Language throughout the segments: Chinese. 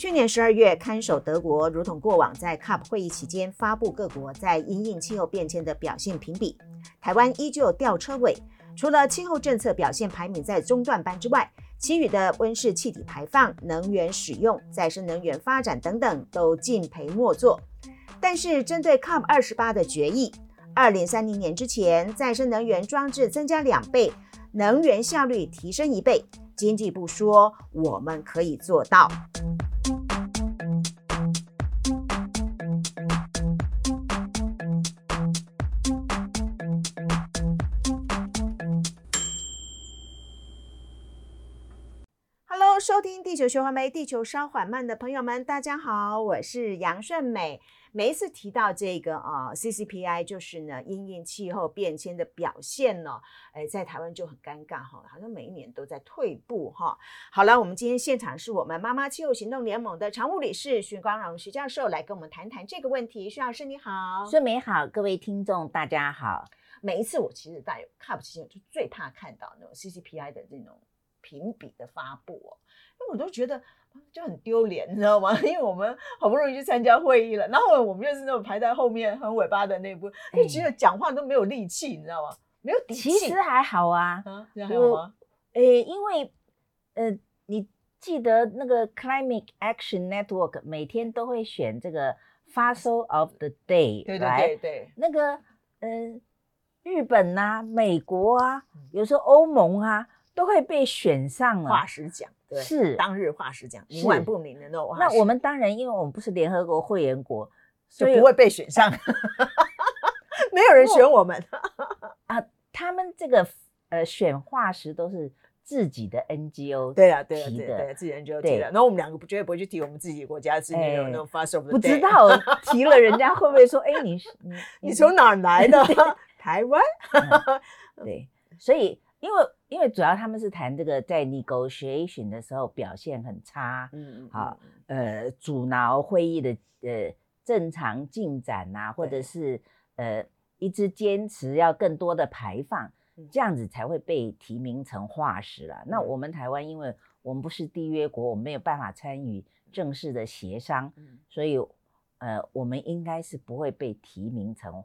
去年十二月，看守德国如同过往在 COP 会议期间发布各国在因应气候变迁的表现评比，台湾依旧吊车尾。除了气候政策表现排名在中段班之外，其余的温室气体排放、能源使用、再生能源发展等等都敬陪末座。但是，针对 COP 二十八的决议，二零三零年之前，再生能源装置增加两倍，能源效率提升一倍，经济部说我们可以做到。收听地球循环媒，地球稍缓慢的朋友们，大家好，我是杨顺美。每一次提到这个啊，CCPI 就是呢，因应气候变迁的表现呢，哎，在台湾就很尴尬哈，好像每一年都在退步哈。好了，我们今天现场是我们妈妈气候行动联盟的常务理事许光荣徐教授来跟我们谈谈这个问题。徐老师你好，顺美好，各位听众大家好。每一次我其实带有 COP 期间，就最怕看到那种 CCPI 的这种评比的发布哦。因为我都觉得就很丢脸，你知道吗？因为我们好不容易去参加会议了，然后我们又是那种排在后面很尾巴的那部，就觉得讲话都没有力气，你知道吗？没有底气。其实还好啊，啊，这样还好吗？呃，因为呃，你记得那个 Climate Action Network 每天都会选这个 Fossil of the Day，对对对对，那个呃，日本啊，美国啊，有时候欧盟啊。都会被选上了化石奖，对，是当日化石奖，冥顽不灵的那种。那我们当然，因为我们不是联合国会员国，所以不会被选上。没有人选我们 啊！他们这个呃选化石都是自己的 NGO 对啊，对啊，对对，自己 NGO 提的。然后我们两个绝对不会去提我们自己国家是那种那种 fossil 不知道 提了，人家会不会说：“哎，你你你从哪儿来的？台湾？”对，所以。因为因为主要他们是谈这个在 negotiation 的时候表现很差，嗯嗯，好，呃，阻挠会议的呃正常进展呐、啊，或者是呃一直坚持要更多的排放，这样子才会被提名成化石了。那我们台湾，因为我们不是缔约国，我们没有办法参与正式的协商，所以呃，我们应该是不会被提名成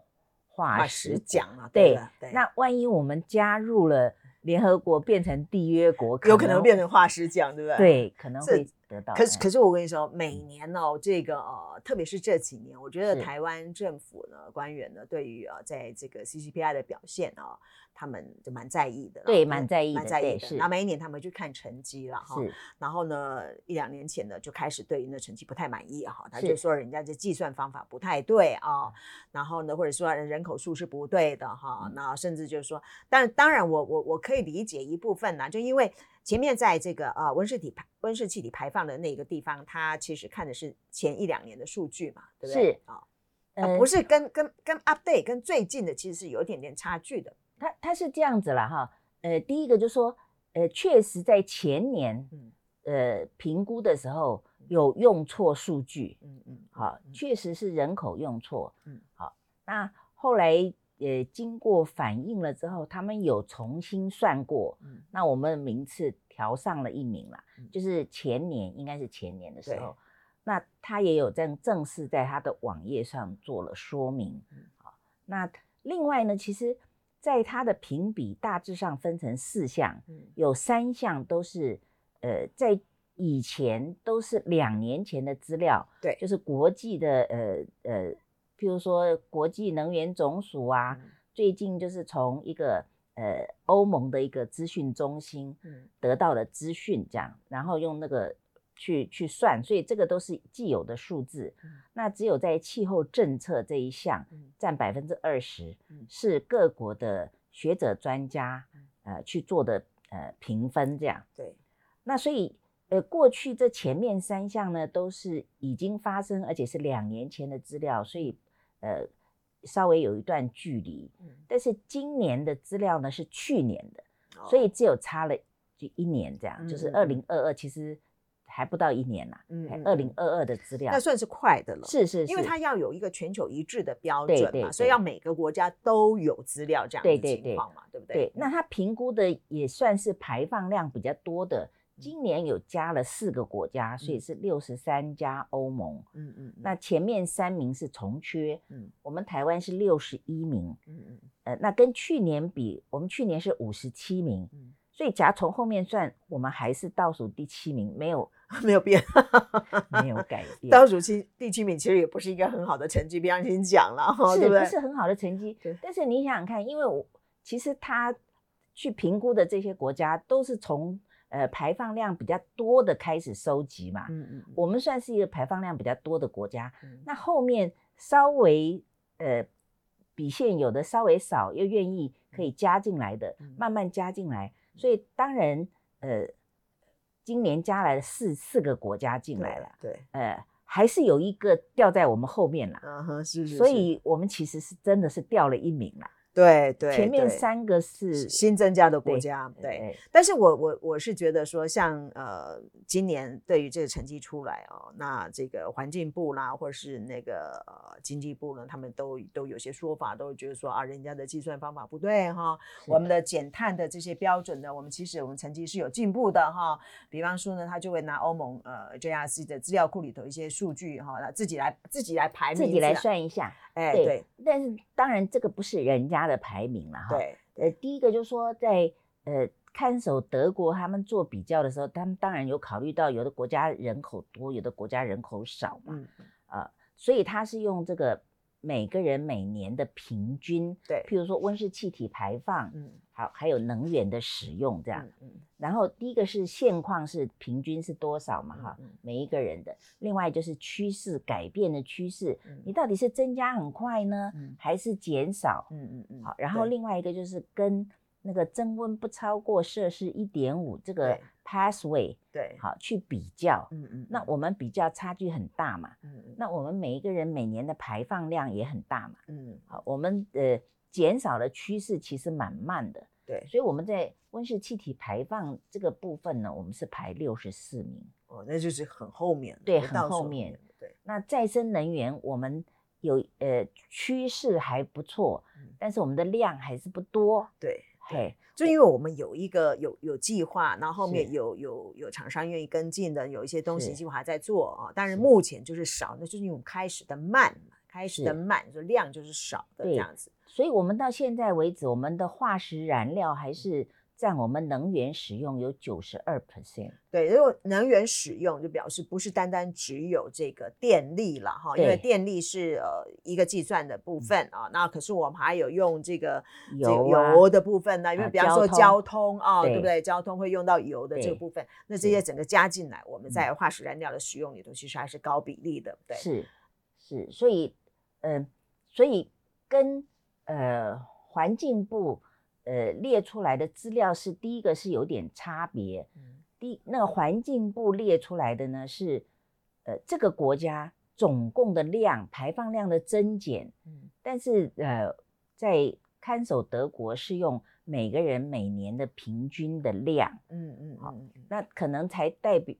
化石奖啊。对，对，那万一我们加入了。联合国变成缔约国，有可能变成化石奖，对不对？对，可能会得到。可是，可是我跟你说，每年哦，这个呃，特别是这几年，我觉得台湾政府呢，官员呢，对于呃，在这个 CCPI 的表现啊。他们就蛮在意的，对，蛮在意，蛮在意的。那每一年他们去看成绩了哈，然后呢，一两年前呢就开始对于那成绩不太满意哈，他就说人家这计算方法不太对啊，然后呢，或者说人口数是不对的哈，那甚至就是说，但当然我我我可以理解一部分呢，就因为前面在这个啊温室体排温室气体排放的那个地方，它其实看的是前一两年的数据嘛，对不对？是啊，不是跟跟跟 update 跟最近的其实是有一点点差距的。它它是这样子了哈，呃，第一个就是说，呃，确实在前年，呃，评估的时候有用错数据，嗯嗯，好，确实是人口用错，嗯，好，那后来呃经过反映了之后，他们有重新算过，嗯，那我们的名次调上了一名了，就是前年应该是前年的时候，那他也有正正式在他的网页上做了说明，好，那另外呢，其实。在他的评比大致上分成四项，有三项都是呃在以前都是两年前的资料，对，就是国际的呃呃，譬如说国际能源总署啊，嗯、最近就是从一个呃欧盟的一个资讯中心得到了资讯，这样，然后用那个。去去算，所以这个都是既有的数字。嗯、那只有在气候政策这一项占百分之二十，是各国的学者专家、嗯、呃去做的呃评分这样。对。那所以呃过去这前面三项呢都是已经发生，而且是两年前的资料，所以呃稍微有一段距离。嗯、但是今年的资料呢是去年的，哦、所以只有差了就一年这样，嗯、就是二零二二其实。还不到一年啦，嗯，二零二二的资料，那算是快的了。是是是，因为它要有一个全球一致的标准嘛，所以要每个国家都有资料这样的情况嘛，对不对？对，那它评估的也算是排放量比较多的今年有加了四个国家，所以是六十三加欧盟。嗯嗯。那前面三名是从缺。嗯。我们台湾是六十一名。嗯嗯。呃，那跟去年比，我们去年是五十七名。嗯。所以假如从后面算，我们还是倒数第七名，没有 没有变，没有改 变。倒数七第七名其实也不是一个很好的成绩，别让你讲了，是对不对？不是很好的成绩。对。但是你想想看，因为我其实他去评估的这些国家都是从。呃，排放量比较多的开始收集嘛，嗯嗯，我们算是一个排放量比较多的国家，嗯、那后面稍微呃比现有的稍微少又愿意可以加进来的，嗯、慢慢加进来，所以当然呃，今年加来了四四个国家进来了，对，对。呃，还是有一个掉在我们后面了，嗯哼，是是是，所以我们其实是真的是掉了一名了。对对，前面三个是新增加的国家，对。但是我我我是觉得说像，像呃，今年对于这个成绩出来哦，那这个环境部啦，或者是那个呃经济部呢，他们都都有些说法，都觉得说啊，人家的计算方法不对哈，的我们的减碳的这些标准呢，我们其实我们成绩是有进步的哈。比方说呢，他就会拿欧盟呃 JRC 的资料库里头一些数据哈，那自己来自己来排名，自己来算一下。哎，对，对，但是当然这个不是人家的排名了哈。对，呃，第一个就是说在呃看守德国他们做比较的时候，他们当然有考虑到有的国家人口多，有的国家人口少嘛，嗯，呃，所以他是用这个。每个人每年的平均，对，譬如说温室气体排放，嗯，好，还有能源的使用这样，嗯，嗯，然后第一个是现况是平均是多少嘛，哈，嗯，每一个人的，另外就是趋势改变的趋势，嗯，你到底是增加很快呢，嗯，还是减少？嗯嗯嗯，好，然后另外一个就是跟。那个增温不超过摄氏一点五，这个 pathway 对，好去比较，嗯嗯，那我们比较差距很大嘛，嗯嗯，那我们每一个人每年的排放量也很大嘛，嗯，好，我们呃减少的趋势其实蛮慢的，对，所以我们在温室气体排放这个部分呢，我们是排六十四名，哦，那就是很后面，对，很后面，对，那再生能源我们有呃趋势还不错，但是我们的量还是不多，对。对，就因为我们有一个有有计划，然后后面有有有厂商愿意跟进的，有一些东西计划还在做啊，但是目前就是少，那就是因为我们开始的慢，开始的慢，就量就是少的这样子。所以我们到现在为止，我们的化石燃料还是。占我们能源使用有九十二 percent，对，如果能源使用就表示不是单单只有这个电力了哈，因为电力是呃一个计算的部分啊，那可是我们还有用这个油油的部分呢，因为比方说交通啊，对不对？交通会用到油的这个部分，那这些整个加进来，我们在化石燃料的使用里头其实还是高比例的，对，是是，所以嗯，所以跟呃环境部。呃，列出来的资料是第一个是有点差别，嗯，第那个环境部列出来的呢是，呃，这个国家总共的量排放量的增减，嗯，但是呃，在看守德国是用每个人每年的平均的量，嗯嗯，好，那可能才代表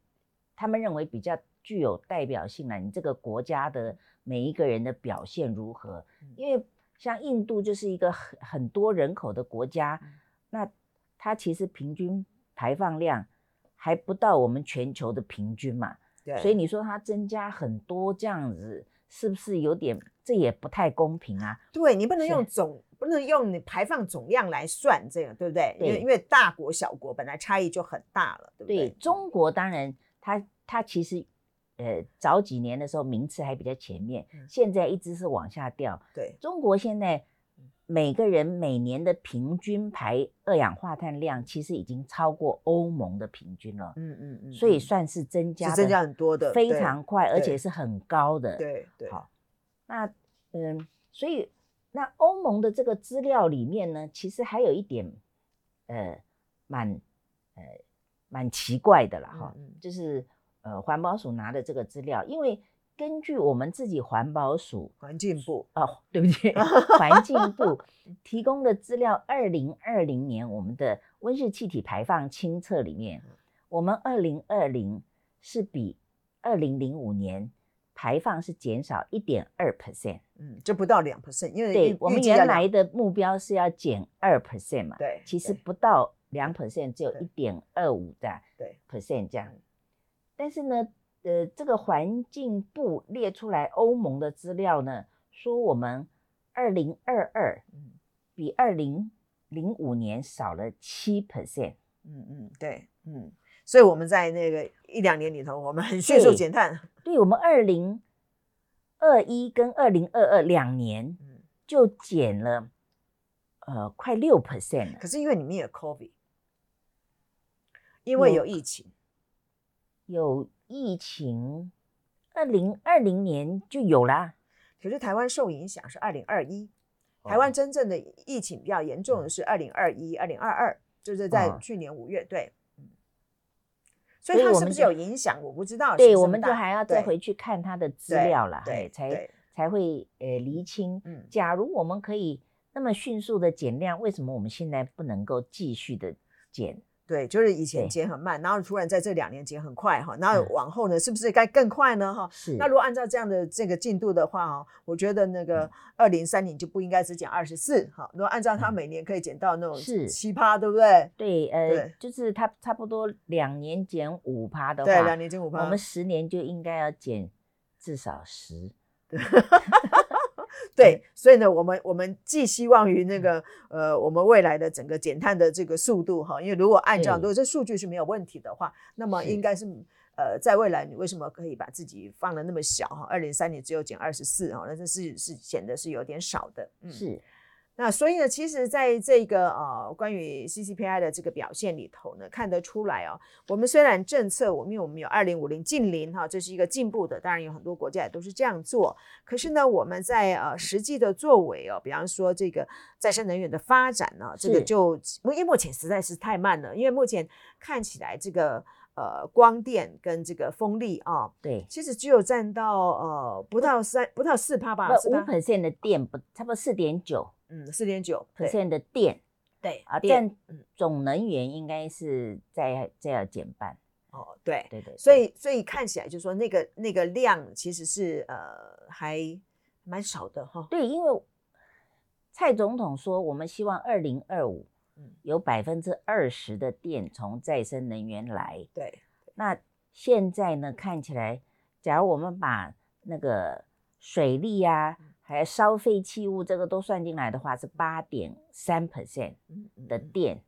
他们认为比较具有代表性了，你这个国家的每一个人的表现如何？因为。像印度就是一个很很多人口的国家，嗯、那它其实平均排放量还不到我们全球的平均嘛，对，所以你说它增加很多这样子，是不是有点？这也不太公平啊。对，你不能用总，不能用你排放总量来算这个，对不对？对，因为因为大国小国本来差异就很大了，对不对？对，中国当然它它其实。呃，早几年的时候名次还比较前面，嗯、现在一直是往下掉。对，中国现在每个人每年的平均排二氧化碳量，其实已经超过欧盟的平均了。嗯嗯嗯，嗯，所以算是增加，增加很多的，非常快，而且是很高的。对对。好，那嗯，所以那欧盟的这个资料里面呢，其实还有一点，呃，蛮呃蛮奇怪的了，哈、嗯嗯，就是。呃，环保署拿的这个资料，因为根据我们自己环保署环境部哦，对不起，环境部 提供的资料，二零二零年我们的温室气体排放清册里面，我们二零二零是比二零零五年排放是减少一点二 percent，嗯，就不到两 percent，因为对我们原来的目标是要减二 percent 嘛，对，其实不到。两 percent 只有一点二五的对 percent 这样。但是呢，呃，这个环境部列出来欧盟的资料呢，说我们二零二二比二零零五年少了七 percent。嗯嗯，对，嗯，所以我们在那个一两年里头，我们很迅速减碳。对，对我们二零二一跟二零二二两年就减了呃快六 percent。可是因为里面有 COVID，因为有疫情。有疫情，二零二零年就有啦。可是台湾受影响是二零二一，台湾真正的疫情比较严重的是二零二一、二零二二，就是在去年五月。对，所以它是不是有影响？我不知道。对，我们就还要再回去看它的资料了，对，才才会呃厘清。嗯，假如我们可以那么迅速的减量，为什么我们现在不能够继续的减？对，就是以前减很慢，然后突然在这两年减很快哈，然后往后呢，是不是该更快呢哈？是。那如果按照这样的这个进度的话哈，我觉得那个二零三零就不应该只减二十四哈。如果按照它每年可以减到那种七趴，对不对？对，呃，就是它差不多两年减五趴的话，对，两年减五趴，我们十年就应该要减至少十。对。所以呢，我们我们寄希望于那个呃，我们未来的整个减碳的这个速度哈，因为如果按照如果这数据是没有问题的话，那么应该是呃，在未来你为什么可以把自己放的那么小哈？二零三年只有减二十四哈，那这是是显得是有点少的，嗯、是。那所以呢，其实在这个呃关于 CCPI 的这个表现里头呢，看得出来哦，我们虽然政策，我们我们有二零五零近零哈，这是一个进步的，当然有很多国家也都是这样做。可是呢，我们在呃实际的作为哦，比方说这个再生能源的发展呢，这个就因为目前实在是太慢了，因为目前看起来这个呃光电跟这个风力啊，对，其实只有占到呃不到三不到四趴吧，五 percent 的电不差不多四点九。嗯，四点九 percent 的电，对啊，电总能源应该是在在要减半哦，对。对对，所以所以看起来就是说那个那个量其实是呃还蛮少的哈。对，因为蔡总统说我们希望二零二五有百分之二十的电从再生能源来，对，那现在呢看起来，假如我们把那个水利呀。还有烧废弃物，这个都算进来的话，是八点三 percent 的电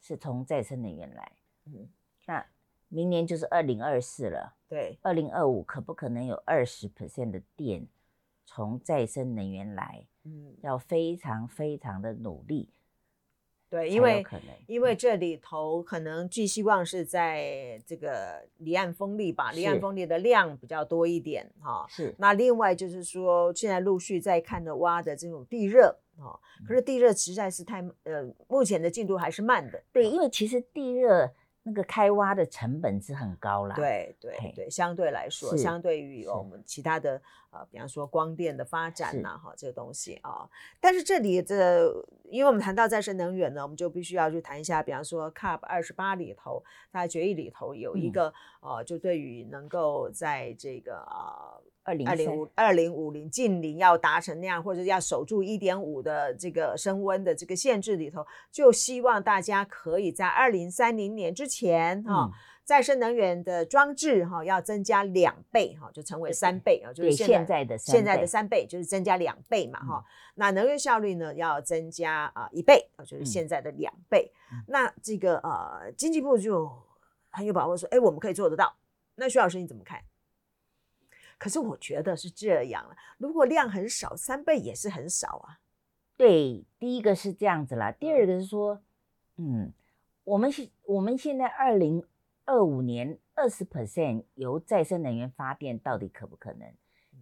是从再生能源来。嗯，那明年就是二零二四了。对，二零二五可不可能有二十 percent 的电从再生能源来？嗯，要非常非常的努力。对，因为因为这里头可能寄希望是在这个离岸风力吧，离岸风力的量比较多一点哈。是，那另外就是说，现在陆续在看的挖的这种地热啊，可是地热实在是太呃，目前的进度还是慢的。对，因为其实地热。那个开挖的成本是很高啦，对对对，相对来说，相对于我们其他的呃，比方说光电的发展呐，哈，这个东西啊，但是这里这，因为我们谈到再生能源呢，我们就必须要去谈一下，比方说 COP 二十八里头，它决议里头有一个呃，就对于能够在这个呃。二零二零五二零五零近零要达成那样，或者要守住一点五的这个升温的这个限制里头，就希望大家可以在二零三零年之前啊，嗯、再生能源的装置哈要增加两倍哈，就成为三倍啊，就是现在的现在的三倍，就是增加两倍嘛哈。嗯、那能源效率呢要增加啊一倍啊，就是现在的两倍。嗯、那这个呃经济部就很有把握说，哎，我们可以做得到。那徐老师你怎么看？可是我觉得是这样了，如果量很少，三倍也是很少啊。对，第一个是这样子啦，第二个是说，嗯，我们现我们现在二零二五年二十 percent 由再生能源发电，到底可不可能？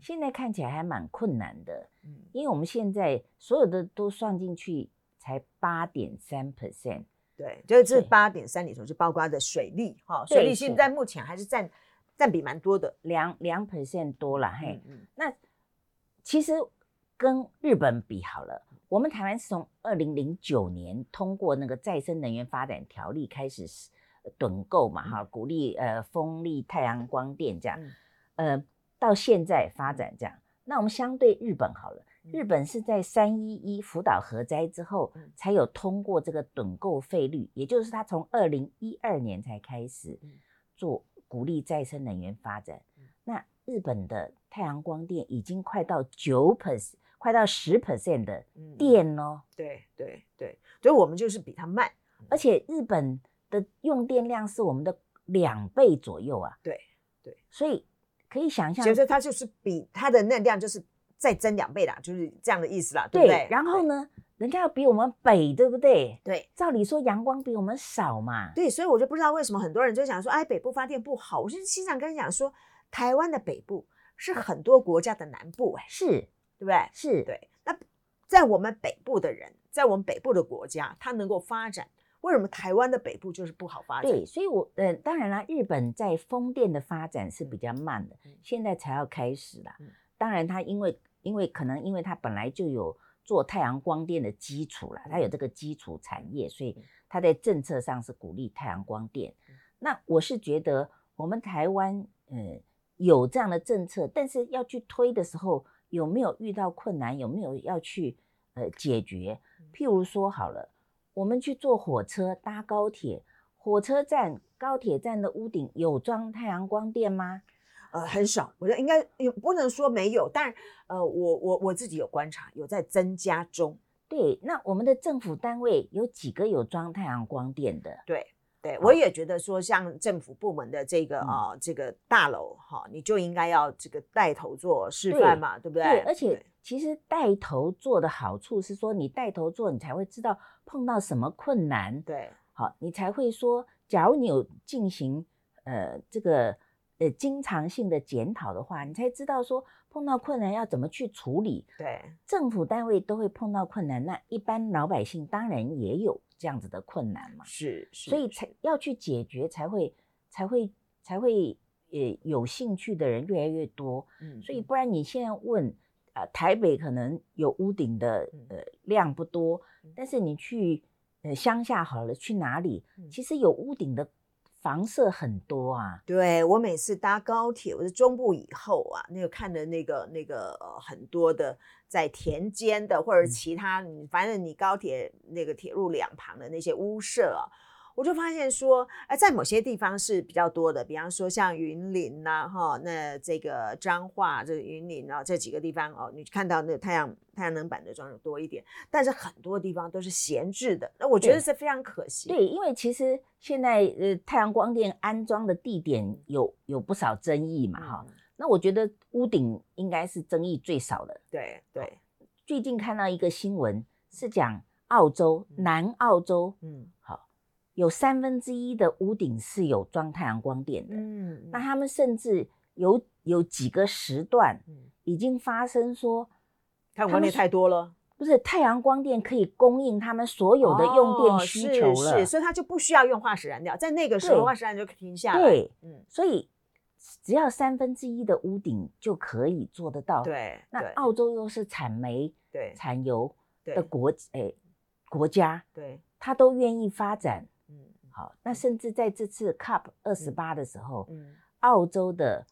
现在看起来还蛮困难的，嗯，因为我们现在所有的都算进去才八点三 percent，对，就是这八点三里头就包括的水利哈，水利现在目前还是占。占比蛮多的，两两 percent 多了嘿。嗯嗯、那其实跟日本比好了，我们台湾是从二零零九年通过那个再生能源发展条例开始趸购嘛哈，鼓励呃风力、太阳光电这样，嗯、呃到现在发展这样。那我们相对日本好了，日本是在三一一福岛核灾之后，才有通过这个趸购费率，也就是他从二零一二年才开始做鼓励再生能源发展。那日本的太阳光电已经快到九 percent，快到十 percent 的电哦。对对对，所以我们就是比它慢，而且日本的用电量是我们的两倍左右啊。对对，所以可以想象，其实它就是比它的能量就是再增两倍啦，就是这样的意思啦，对不对？对，然后呢，人家要比我们北，对不对？对，照理说阳光比我们少嘛。对，所以我就不知道为什么很多人就想说，哎，北部发电不好。我就经常跟你讲说。台湾的北部是很多国家的南部，哎，是，对不对？是对。那在我们北部的人，在我们北部的国家，它能够发展，为什么台湾的北部就是不好发展？对，所以我，呃，当然啦，日本在风电的发展是比较慢的，现在才要开始啦。当然，它因为因为可能因为它本来就有做太阳光电的基础啦，它有这个基础产业，所以它在政策上是鼓励太阳光电。那我是觉得我们台湾，嗯。有这样的政策，但是要去推的时候，有没有遇到困难？有没有要去呃解决？譬如说好了，我们去坐火车、搭高铁，火车站、高铁站的屋顶有装太阳光电吗？呃，很少，我觉得应该也不能说没有，但呃，我我我自己有观察，有在增加中。对，那我们的政府单位有几个有装太阳光电的？对。对，我也觉得说，像政府部门的这个啊，这个大楼哈，你就应该要这个带头做示范嘛，对不对？对，而且其实带头做的好处是说，你带头做，你才会知道碰到什么困难，对，好，你才会说，假如你有进行呃这个呃经常性的检讨的话，你才知道说碰到困难要怎么去处理。对，政府单位都会碰到困难，那一般老百姓当然也有。这样子的困难嘛，是，是，所以才要去解决，才会才会才会呃有兴趣的人越来越多。嗯，所以不然你现在问啊、呃，台北可能有屋顶的呃量不多，但是你去呃乡下好了，去哪里，其实有屋顶的。房舍很多啊，对，我每次搭高铁，我是中部以后啊，那个看的那个那个呃很多的在田间的或者其他，嗯、反正你高铁那个铁路两旁的那些屋舍啊。我就发现说，哎，在某些地方是比较多的，比方说像云林呐，哈，那这个彰化这个云林啊，这几个地方哦，你看到那太阳太阳能板的装的多一点，但是很多地方都是闲置的，那我觉得是非常可惜。对，因为其实现在呃太阳光电安装的地点有有不少争议嘛，哈、嗯，那我觉得屋顶应该是争议最少的。对对，最近看到一个新闻是讲澳洲、嗯、南澳洲，嗯，好。有三分之一的屋顶是有装太阳光电的，嗯，那他们甚至有有几个时段，已经发生说太阳光电太多了，不是太阳光电可以供应他们所有的用电需求了，哦、是，是，所以他就不需要用化石燃料，在那个时候化石燃料就停下来，对，嗯，所以只要三分之一的屋顶就可以做得到，对，那澳洲又是产煤、对。产油的国，哎，国家，对，他都愿意发展。好，那甚至在这次 COP 二十八的时候，嗯，澳洲的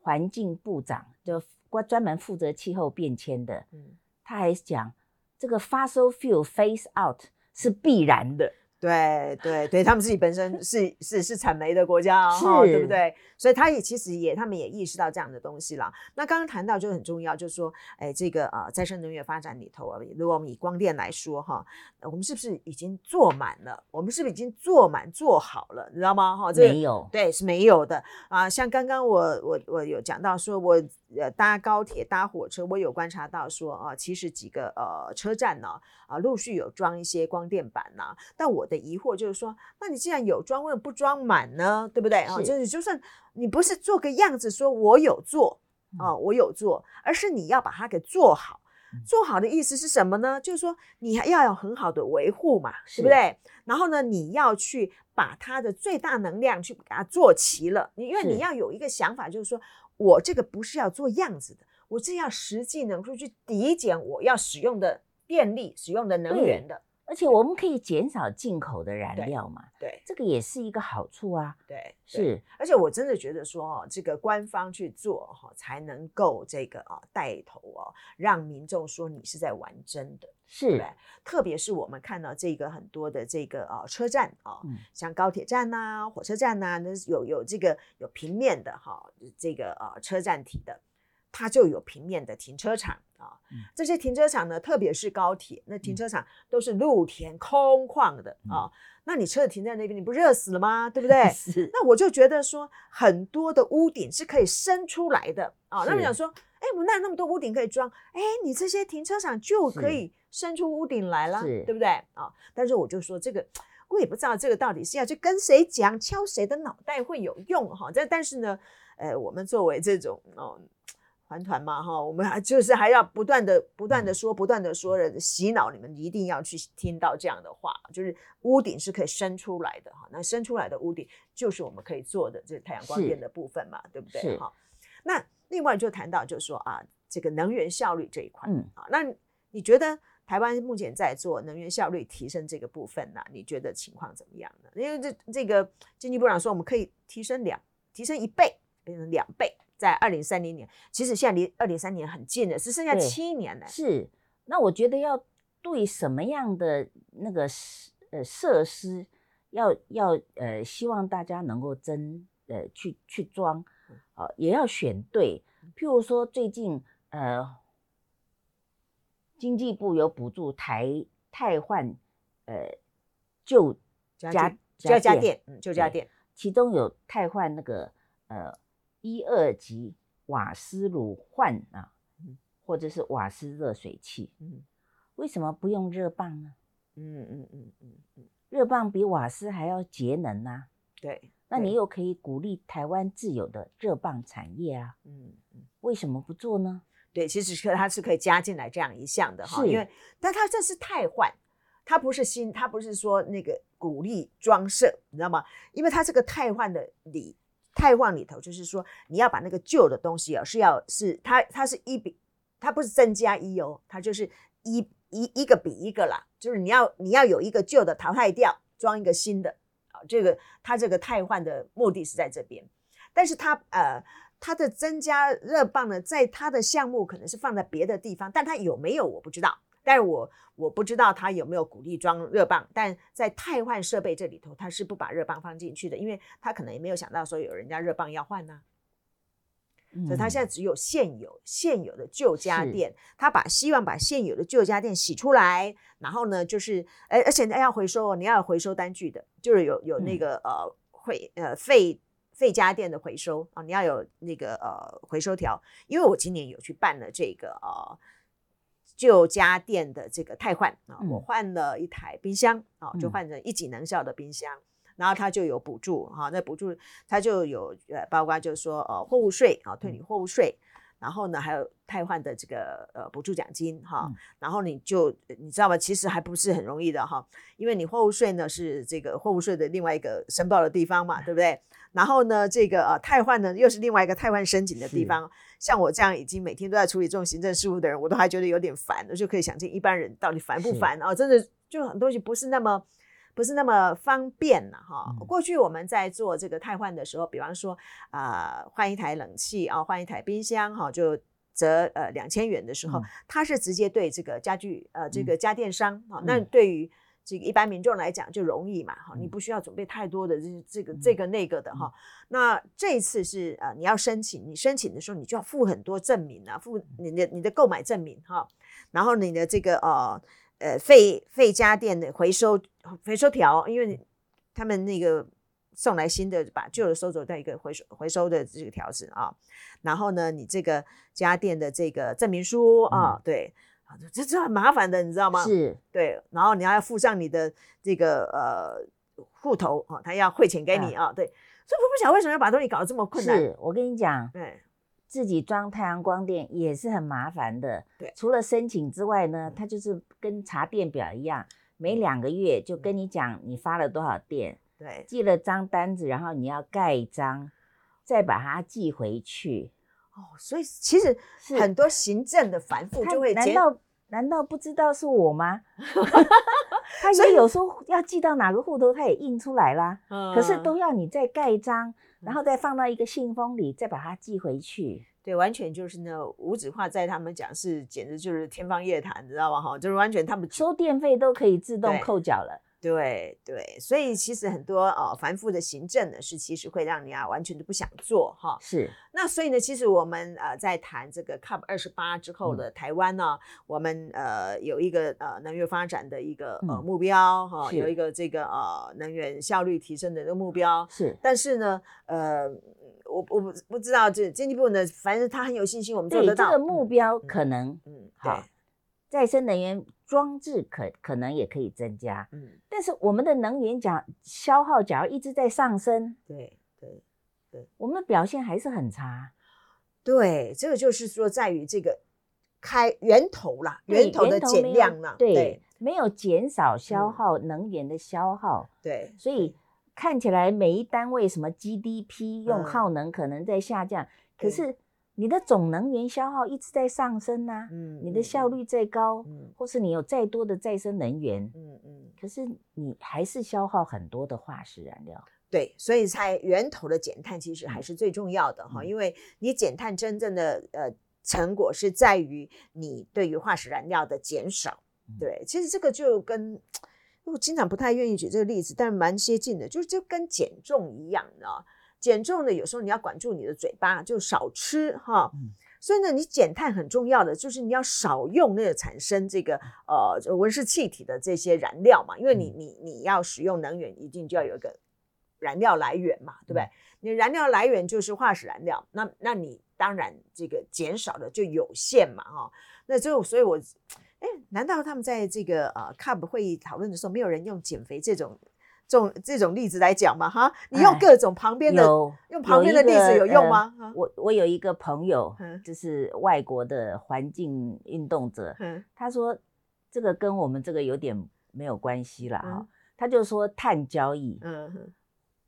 环境部长就专门负责气候变迁的，嗯，他还讲这个 fossil fuel phase out 是必然的。对对对，他们自己本身是是是产煤的国家啊、哦，对不对？所以他也其实也他们也意识到这样的东西了。那刚刚谈到就很重要，就是说，哎，这个呃再生能源发展里头啊，如果我们以光电来说哈，我们是不是已经做满了？我们是不是已经做满做好了？你知道吗？哈，这个、没有，对，是没有的啊。像刚刚我我我有讲到说，我呃搭高铁搭火车，我有观察到说啊，其实几个呃车站呢啊陆续有装一些光电板呐，但我。的疑惑就是说，那你既然有装，为什么不装满呢？对不对啊？就是就算你不是做个样子，说我有做啊，我有做，而是你要把它给做好。做好的意思是什么呢？就是说你还要有很好的维护嘛，对不对？然后呢，你要去把它的最大能量去给它做齐了。你因为你要有一个想法，就是说我这个不是要做样子的，我是要实际能够去抵减我要使用的电力、使用的能源的。而而且我们可以减少进口的燃料嘛，对，对这个也是一个好处啊。对，对是，而且我真的觉得说哦，这个官方去做哈，才能够这个啊带头哦，让民众说你是在玩真的，是对，特别是我们看到这个很多的这个啊车站啊，嗯、像高铁站呐、啊、火车站呐、啊，那有有这个有平面的哈，这个啊车站体的。它就有平面的停车场啊，这些停车场呢，特别是高铁，那停车场都是露天空旷的啊。那你车子停在那边，你不热死了吗？对不对？是。那我就觉得说，很多的屋顶是可以伸出来的啊。那我想说，哎，我们那那么多屋顶可以装，哎，你这些停车场就可以伸出屋顶来了，对不对啊？但是我就说这个，我也不知道这个到底是要去跟谁讲，敲谁的脑袋会有用哈。这但是呢，呃，我们作为这种哦。团团嘛哈，我们还就是还要不断的、不断的说、不断的说的洗脑，你们一定要去听到这样的话，就是屋顶是可以伸出来的哈，那伸出来的屋顶就是我们可以做的这太阳光电的部分嘛，对不对？哈，那另外就谈到就是说啊，这个能源效率这一块，嗯啊，那你觉得台湾目前在做能源效率提升这个部分呢？你觉得情况怎么样呢？因为这这个经济部长说我们可以提升两，提升一倍变成两倍。在二零三零年，其实现在离二零三零年很近了，只剩下七年了。是，那我觉得要对什么样的那个呃设施要要呃，希望大家能够真呃去去装，啊、呃，也要选对。譬如说最近呃，经济部有补助台汰换呃旧家家家电，嗯，旧家电，其中有汰换那个呃。一二级瓦斯炉换啊，或者是瓦斯热水器，嗯，为什么不用热棒呢？嗯嗯嗯嗯嗯，热棒比瓦斯还要节能啊。对，那你又可以鼓励台湾自有的热棒产业啊。嗯嗯，为什么不做呢？对，其实它是可以加进来这样一项的哈，因为但它这是汰换，它不是新，它不是说那个鼓励装设，你知道吗？因为它这个汰换的理。汰换里头就是说，你要把那个旧的东西啊，是要是它它是一比，它不是增加一哦，它就是一一一个比一个啦，就是你要你要有一个旧的淘汰掉，装一个新的啊，这个它这个汰换的目的是在这边，但是它呃它的增加热棒呢，在它的项目可能是放在别的地方，但它有没有我不知道。但是我我不知道他有没有鼓励装热棒，但在汰换设备这里头，他是不把热棒放进去的，因为他可能也没有想到说有人家热棒要换呢、啊，嗯、所以他现在只有现有现有的旧家电，他把希望把现有的旧家电洗出来，然后呢就是，而而且要回收哦，你要有回收单据的，就是有有那个、嗯、呃会呃废废家电的回收啊，你要有那个呃回收条，因为我今年有去办了这个呃。旧家电的这个汰换啊，我换了一台冰箱啊，就换成一级能效的冰箱，然后它就有补助哈，那补助它就有呃，包括就是说呃货物税啊，退你货物税，然后呢还有汰换的这个呃补助奖金哈，然后你就你知道吗？其实还不是很容易的哈，因为你货物税呢是这个货物税的另外一个申报的地方嘛，对不对？然后呢这个呃汰换呢又是另外一个汰换申请的地方。像我这样已经每天都在处理这种行政事务的人，我都还觉得有点烦，我就可以想见一般人到底烦不烦啊？真的就很多东西不是那么不是那么方便了哈。过去我们在做这个汰换的时候，比方说啊换一台冷气啊换一台冰箱哈，就折呃两千元的时候，它是直接对这个家具呃这个家电商啊，那对于。这个一般民众来讲就容易嘛，哈，你不需要准备太多的这这个这个那个的哈。那这一次是呃你要申请，你申请的时候你就要付很多证明啊，付你的你的购买证明哈，然后你的这个呃呃废废家电的回收回收条，因为他们那个送来新的把旧的收走，带一个回收回收的这个条子啊，然后呢你这个家电的这个证明书啊，对。这这很麻烦的，你知道吗？是对，然后你还要附上你的这个呃户头啊，他要汇钱给你啊，啊对，所以我不晓得为什么要把东西搞得这么困难。是我跟你讲，对，自己装太阳光电也是很麻烦的。对，除了申请之外呢，它就是跟查电表一样，每两个月就跟你讲你发了多少电，对，寄了张单子，然后你要盖章，再把它寄回去。哦，所以其实很多行政的繁复就会，难道难道不知道是我吗？他 也有时候要寄到哪个户头，他也印出来啦。嗯，可是都要你再盖章，然后再放到一个信封里，再把它寄回去。对，完全就是那无纸化，在他们讲是简直就是天方夜谭，知道吗？哈，就是完全他们收电费都可以自动扣缴了。对对，所以其实很多呃繁复的行政呢，是其实会让你啊完全都不想做哈。是。那所以呢，其实我们呃在谈这个 COP 二十八之后的台湾呢，嗯、我们呃有一个呃能源发展的一个呃目标哈，嗯、有一个这个呃能源效率提升的一个目标。是。但是呢，呃，我我不不知道这经济部呢，反正他很有信心，我们做得到。这个目标可能嗯，嗯好，再生能源。装置可可能也可以增加，嗯，但是我们的能源讲消耗，假如一直在上升，对对对，我们的表现还是很差。对，这个就是说在于这个开源头啦，源头的减量啦，对，对没有减少消耗能源的消耗，嗯、对，所以看起来每一单位什么 GDP 用耗能可能在下降，嗯、可是。你的总能源消耗一直在上升呐、啊，嗯，你的效率再高，嗯，或是你有再多的再生能源，嗯嗯，可是你还是消耗很多的化石燃料，对，所以在源头的减碳其实还是最重要的哈，嗯、因为你减碳真正的呃成果是在于你对于化石燃料的减少，嗯、对，其实这个就跟我经常不太愿意举这个例子，但是蛮接近的，就是就跟减重一样的。减重呢，有时候你要管住你的嘴巴，就少吃哈。嗯、所以呢，你减碳很重要的就是你要少用那个产生这个呃温室气体的这些燃料嘛，因为你你你要使用能源，一定就要有一个燃料来源嘛，对不对？嗯、你燃料来源就是化石燃料，那那你当然这个减少的就有限嘛哈。那就所以我，哎，难道他们在这个呃 CUP 会议讨论的时候，没有人用减肥这种？这种这种例子来讲嘛，哈，你用各种旁边的，有用旁边的例子有用吗？呃、我我有一个朋友，就是外国的环境运动者，嗯、他说这个跟我们这个有点没有关系了哈，嗯、他就说碳交易，嗯，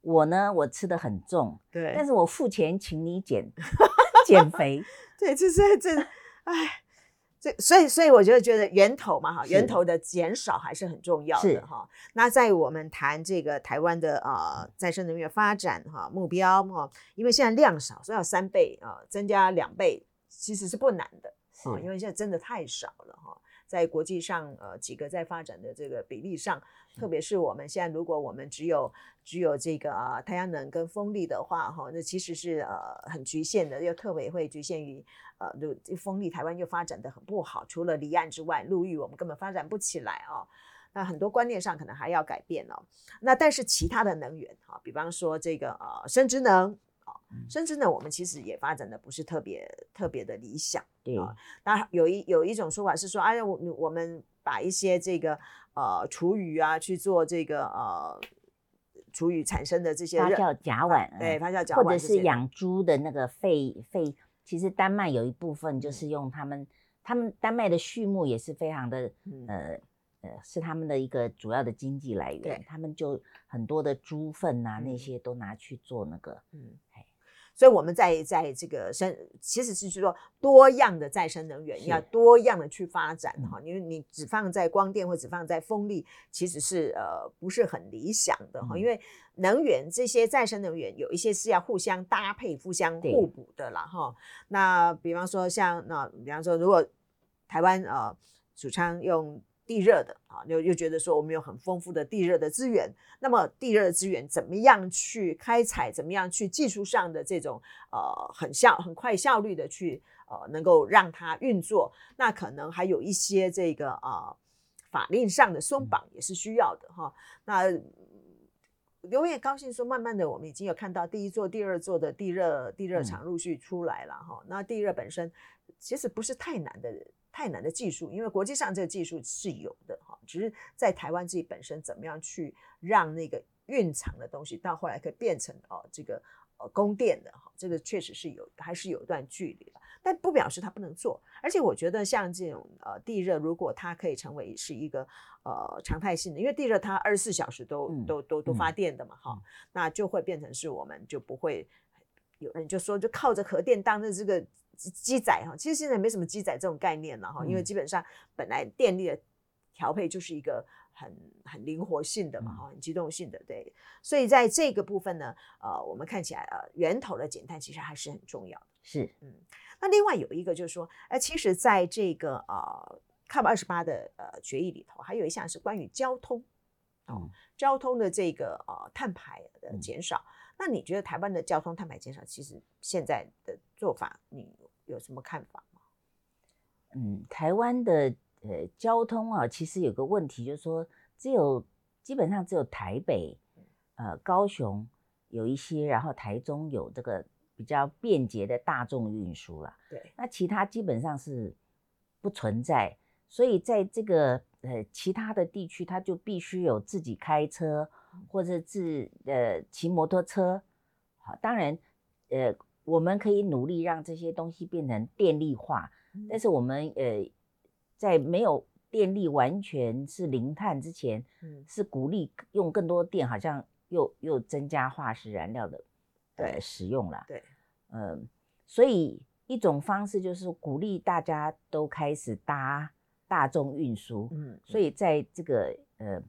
我呢我吃的很重，对，但是我付钱请你减 减肥，对，就是这，哎。所以，所以我就觉得源头嘛，哈，源头的减少还是很重要的哈。那在我们谈这个台湾的呃再生能源发展哈目标哈，因为现在量少，所以要三倍啊，增加两倍其实是不难的啊，因为现在真的太少了哈。在国际上，呃，几个在发展的这个比例上，特别是我们现在，如果我们只有只有这个啊太阳能跟风力的话，哈，那其实是呃很局限的，又特别会局限于呃，就风力台湾又发展的很不好，除了离岸之外，陆域我们根本发展不起来啊。那很多观念上可能还要改变哦。那但是其他的能源哈，比方说这个呃生殖能。甚至呢，我们其实也发展的不是特别特别的理想。对啊，那有一有一种说法是说，哎呀，我我们把一些这个呃厨余啊去做这个呃厨余产生的这些发酵甲烷，对，发酵甲烷，或者是养猪的那个废废，其实丹麦有一部分就是用他们，他们丹麦的畜牧也是非常的呃。呃，是他们的一个主要的经济来源，对。他们就很多的猪粪呐，那些都拿去做那个，嗯，嘿所以我们在在这个生，其实是说多样的再生能源是。要多样的去发展哈，因为你只放在光电或只放在风力，其实是呃不是很理想的哈，嗯、因为能源这些再生能源有一些是要互相搭配、互相互补的啦哈。那比方说像那比方说，如果台湾呃主张用。地热的啊，又又觉得说我们有很丰富的地热的资源，那么地热的资源怎么样去开采？怎么样去技术上的这种呃很效很快效率的去呃能够让它运作？那可能还有一些这个啊、呃、法令上的松绑也是需要的哈。那刘也高兴说，慢慢的我们已经有看到第一座、第二座的地热地热厂陆续出来了哈。那地热本身其实不是太难的。太难的技术，因为国际上这个技术是有的哈，只是在台湾自己本身怎么样去让那个蕴藏的东西到后来可以变成哦这个呃供电的哈，这个确实是有还是有一段距离的，但不表示它不能做。而且我觉得像这种呃地热，如果它可以成为是一个呃常态性的，因为地热它二十四小时都、嗯、都都都发电的嘛哈，嗯、那就会变成是我们就不会有人就说就靠着核电当的这个。机载哈，其实现在没什么机载这种概念了哈，因为基本上本来电力的调配就是一个很很灵活性的嘛，哈，很机动性的，对。所以在这个部分呢，呃，我们看起来呃，源头的减碳其实还是很重要的。是，嗯。那另外有一个就是说，哎，其实在这个呃，COP 二十八的呃决议里头，还有一项是关于交通，哦，交通的这个呃碳排的减少。嗯、那你觉得台湾的交通碳排减少，其实现在的做法，你有什么看法吗？嗯，台湾的。呃，交通啊，其实有个问题，就是说，只有基本上只有台北、呃高雄有一些，然后台中有这个比较便捷的大众运输了。对，那其他基本上是不存在，所以在这个呃其他的地区，他就必须有自己开车或者自呃骑摩托车。好，当然，呃，我们可以努力让这些东西变成电力化，嗯、但是我们呃。在没有电力完全是零碳之前，嗯，是鼓励用更多电，好像又又增加化石燃料的呃使用了，对，嗯，所以一种方式就是鼓励大家都开始搭大众运输，嗯，所以在这个呃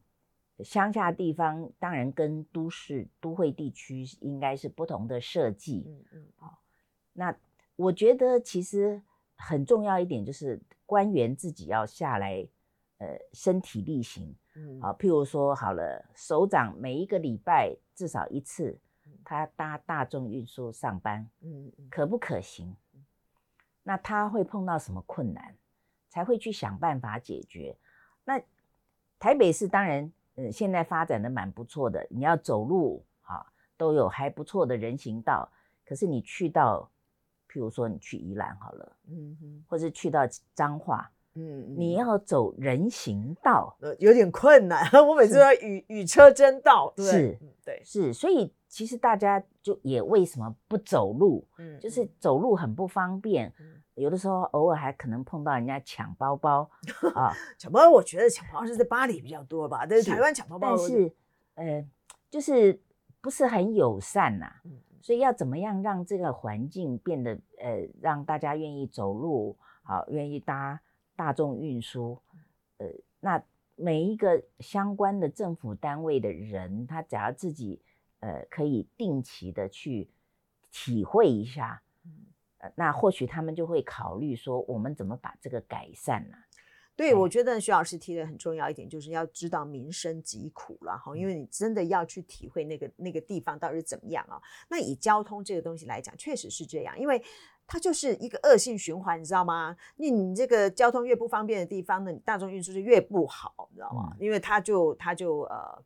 乡下地方，当然跟都市都会地区应该是不同的设计，嗯嗯，好，那我觉得其实很重要一点就是。官员自己要下来，呃，身体力行，嗯，好，譬如说，好了，首长每一个礼拜至少一次，他搭大众运输上班，嗯，可不可行？那他会碰到什么困难，才会去想办法解决？那台北市当然，呃，现在发展的蛮不错的，你要走路，啊，都有还不错的人行道，可是你去到。譬如说你去宜兰好了，嗯哼，或是去到彰化，嗯，你要走人行道，呃，有点困难。我每次都要与与车争道，对，是，对，是。所以其实大家就也为什么不走路？嗯，就是走路很不方便，有的时候偶尔还可能碰到人家抢包包 啊。抢包包，我觉得抢包包是在巴黎比较多吧，但是台湾抢包包，但是呃，就是不是很友善呐。所以要怎么样让这个环境变得呃，让大家愿意走路，好，愿意搭大众运输，呃，那每一个相关的政府单位的人，他只要自己呃可以定期的去体会一下，呃，那或许他们就会考虑说，我们怎么把这个改善呢？对，我觉得徐老师提的很重要一点，就是要知道民生疾苦了哈，因为你真的要去体会那个那个地方到底是怎么样啊。那以交通这个东西来讲，确实是这样，因为它就是一个恶性循环，你知道吗？你你这个交通越不方便的地方呢，你大众运输就越不好，你知道吗？因为它就它就呃。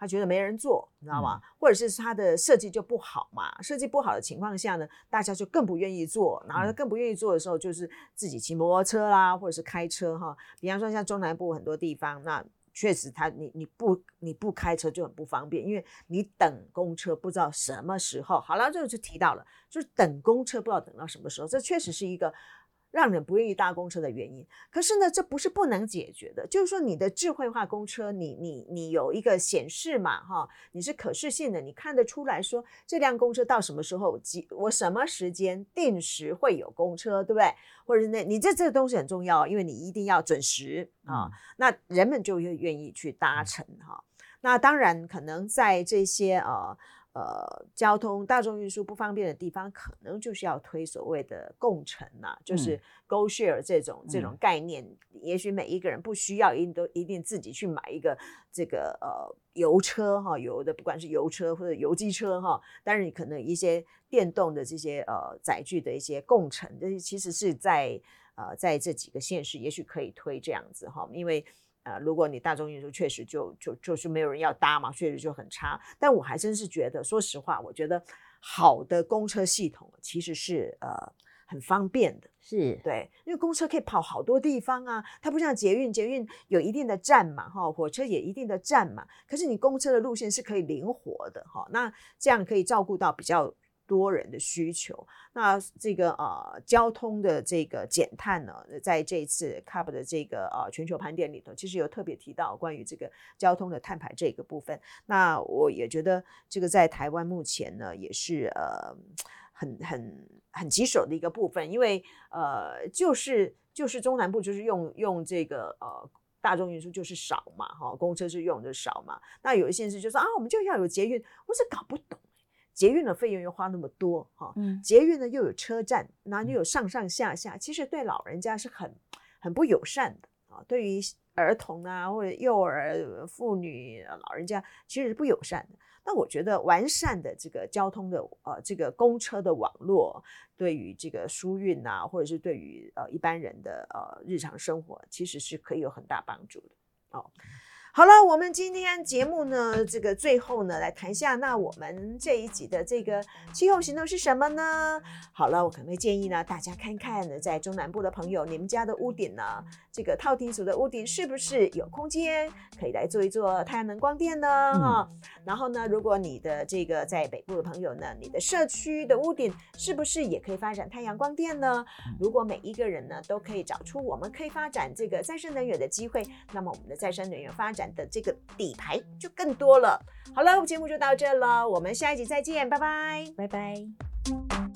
他觉得没人坐，你知道吗？嗯、或者是他的设计就不好嘛？设计不好的情况下呢，大家就更不愿意坐。然后更不愿意坐的时候，就是自己骑摩托车啦，或者是开车哈。比方说像中南部很多地方，那确实他你你不你不开车就很不方便，因为你等公车不知道什么时候。好了，这个就提到了，就是等公车不知道等到什么时候，这确实是一个。让人不愿意搭公车的原因，可是呢，这不是不能解决的。就是说，你的智慧化公车，你你你有一个显示嘛，哈，你是可视性的，你看得出来说这辆公车到什么时候，几我什么时间定时会有公车，对不对？或者是那，你这这个东西很重要，因为你一定要准时啊，嗯、那人们就会愿意去搭乘哈。那当然，可能在这些呃。呃，交通大众运输不方便的地方，可能就是要推所谓的共乘呐、啊，就是 Go Share 这种、嗯、这种概念。也许每一个人不需要一定都一定自己去买一个这个呃油车哈，油的不管是油车或者油机车哈，但是你可能一些电动的这些呃载具的一些共乘，这些其实是在呃在这几个县市，也许可以推这样子哈，因为。呃，如果你大众运输确实就就就是没有人要搭嘛，确实就很差。但我还真是觉得，说实话，我觉得好的公车系统其实是呃很方便的，是对，因为公车可以跑好多地方啊，它不像捷运，捷运有一定的站嘛，哈，火车也一定的站嘛，可是你公车的路线是可以灵活的，哈，那这样可以照顾到比较。多人的需求，那这个呃交通的这个减碳呢，在这一次 CUP 的这个呃全球盘点里头，其实有特别提到关于这个交通的碳排这个部分。那我也觉得这个在台湾目前呢，也是呃很很很棘手的一个部分，因为呃就是就是中南部就是用用这个呃大众运输就是少嘛，哈，公车是用的少嘛。那有一些县市就说啊，我们就要有捷运，我是搞不懂，捷运的费用又花那么多，哈，嗯，捷运呢又有车站，那又有上上下下，其实对老人家是很很不友善的啊。对于儿童啊或者幼儿、妇女、老人家，其实是不友善的。那我觉得完善的这个交通的呃这个公车的网络，对于这个疏运啊，或者是对于呃一般人的呃日常生活，其实是可以有很大帮助的哦。好了，我们今天节目呢，这个最后呢，来谈一下，那我们这一集的这个气候行动是什么呢？好了，我可能会建议呢，大家看看呢，在中南部的朋友，你们家的屋顶呢，这个套厅组的屋顶是不是有空间可以来做一做太阳能光电呢？哈、嗯，然后呢，如果你的这个在北部的朋友呢，你的社区的屋顶是不是也可以发展太阳光电呢？如果每一个人呢，都可以找出我们可以发展这个再生能源的机会，那么我们的再生能源发展。的这个底牌就更多了。好了，节目就到这了，我们下一集再见，拜拜，拜拜。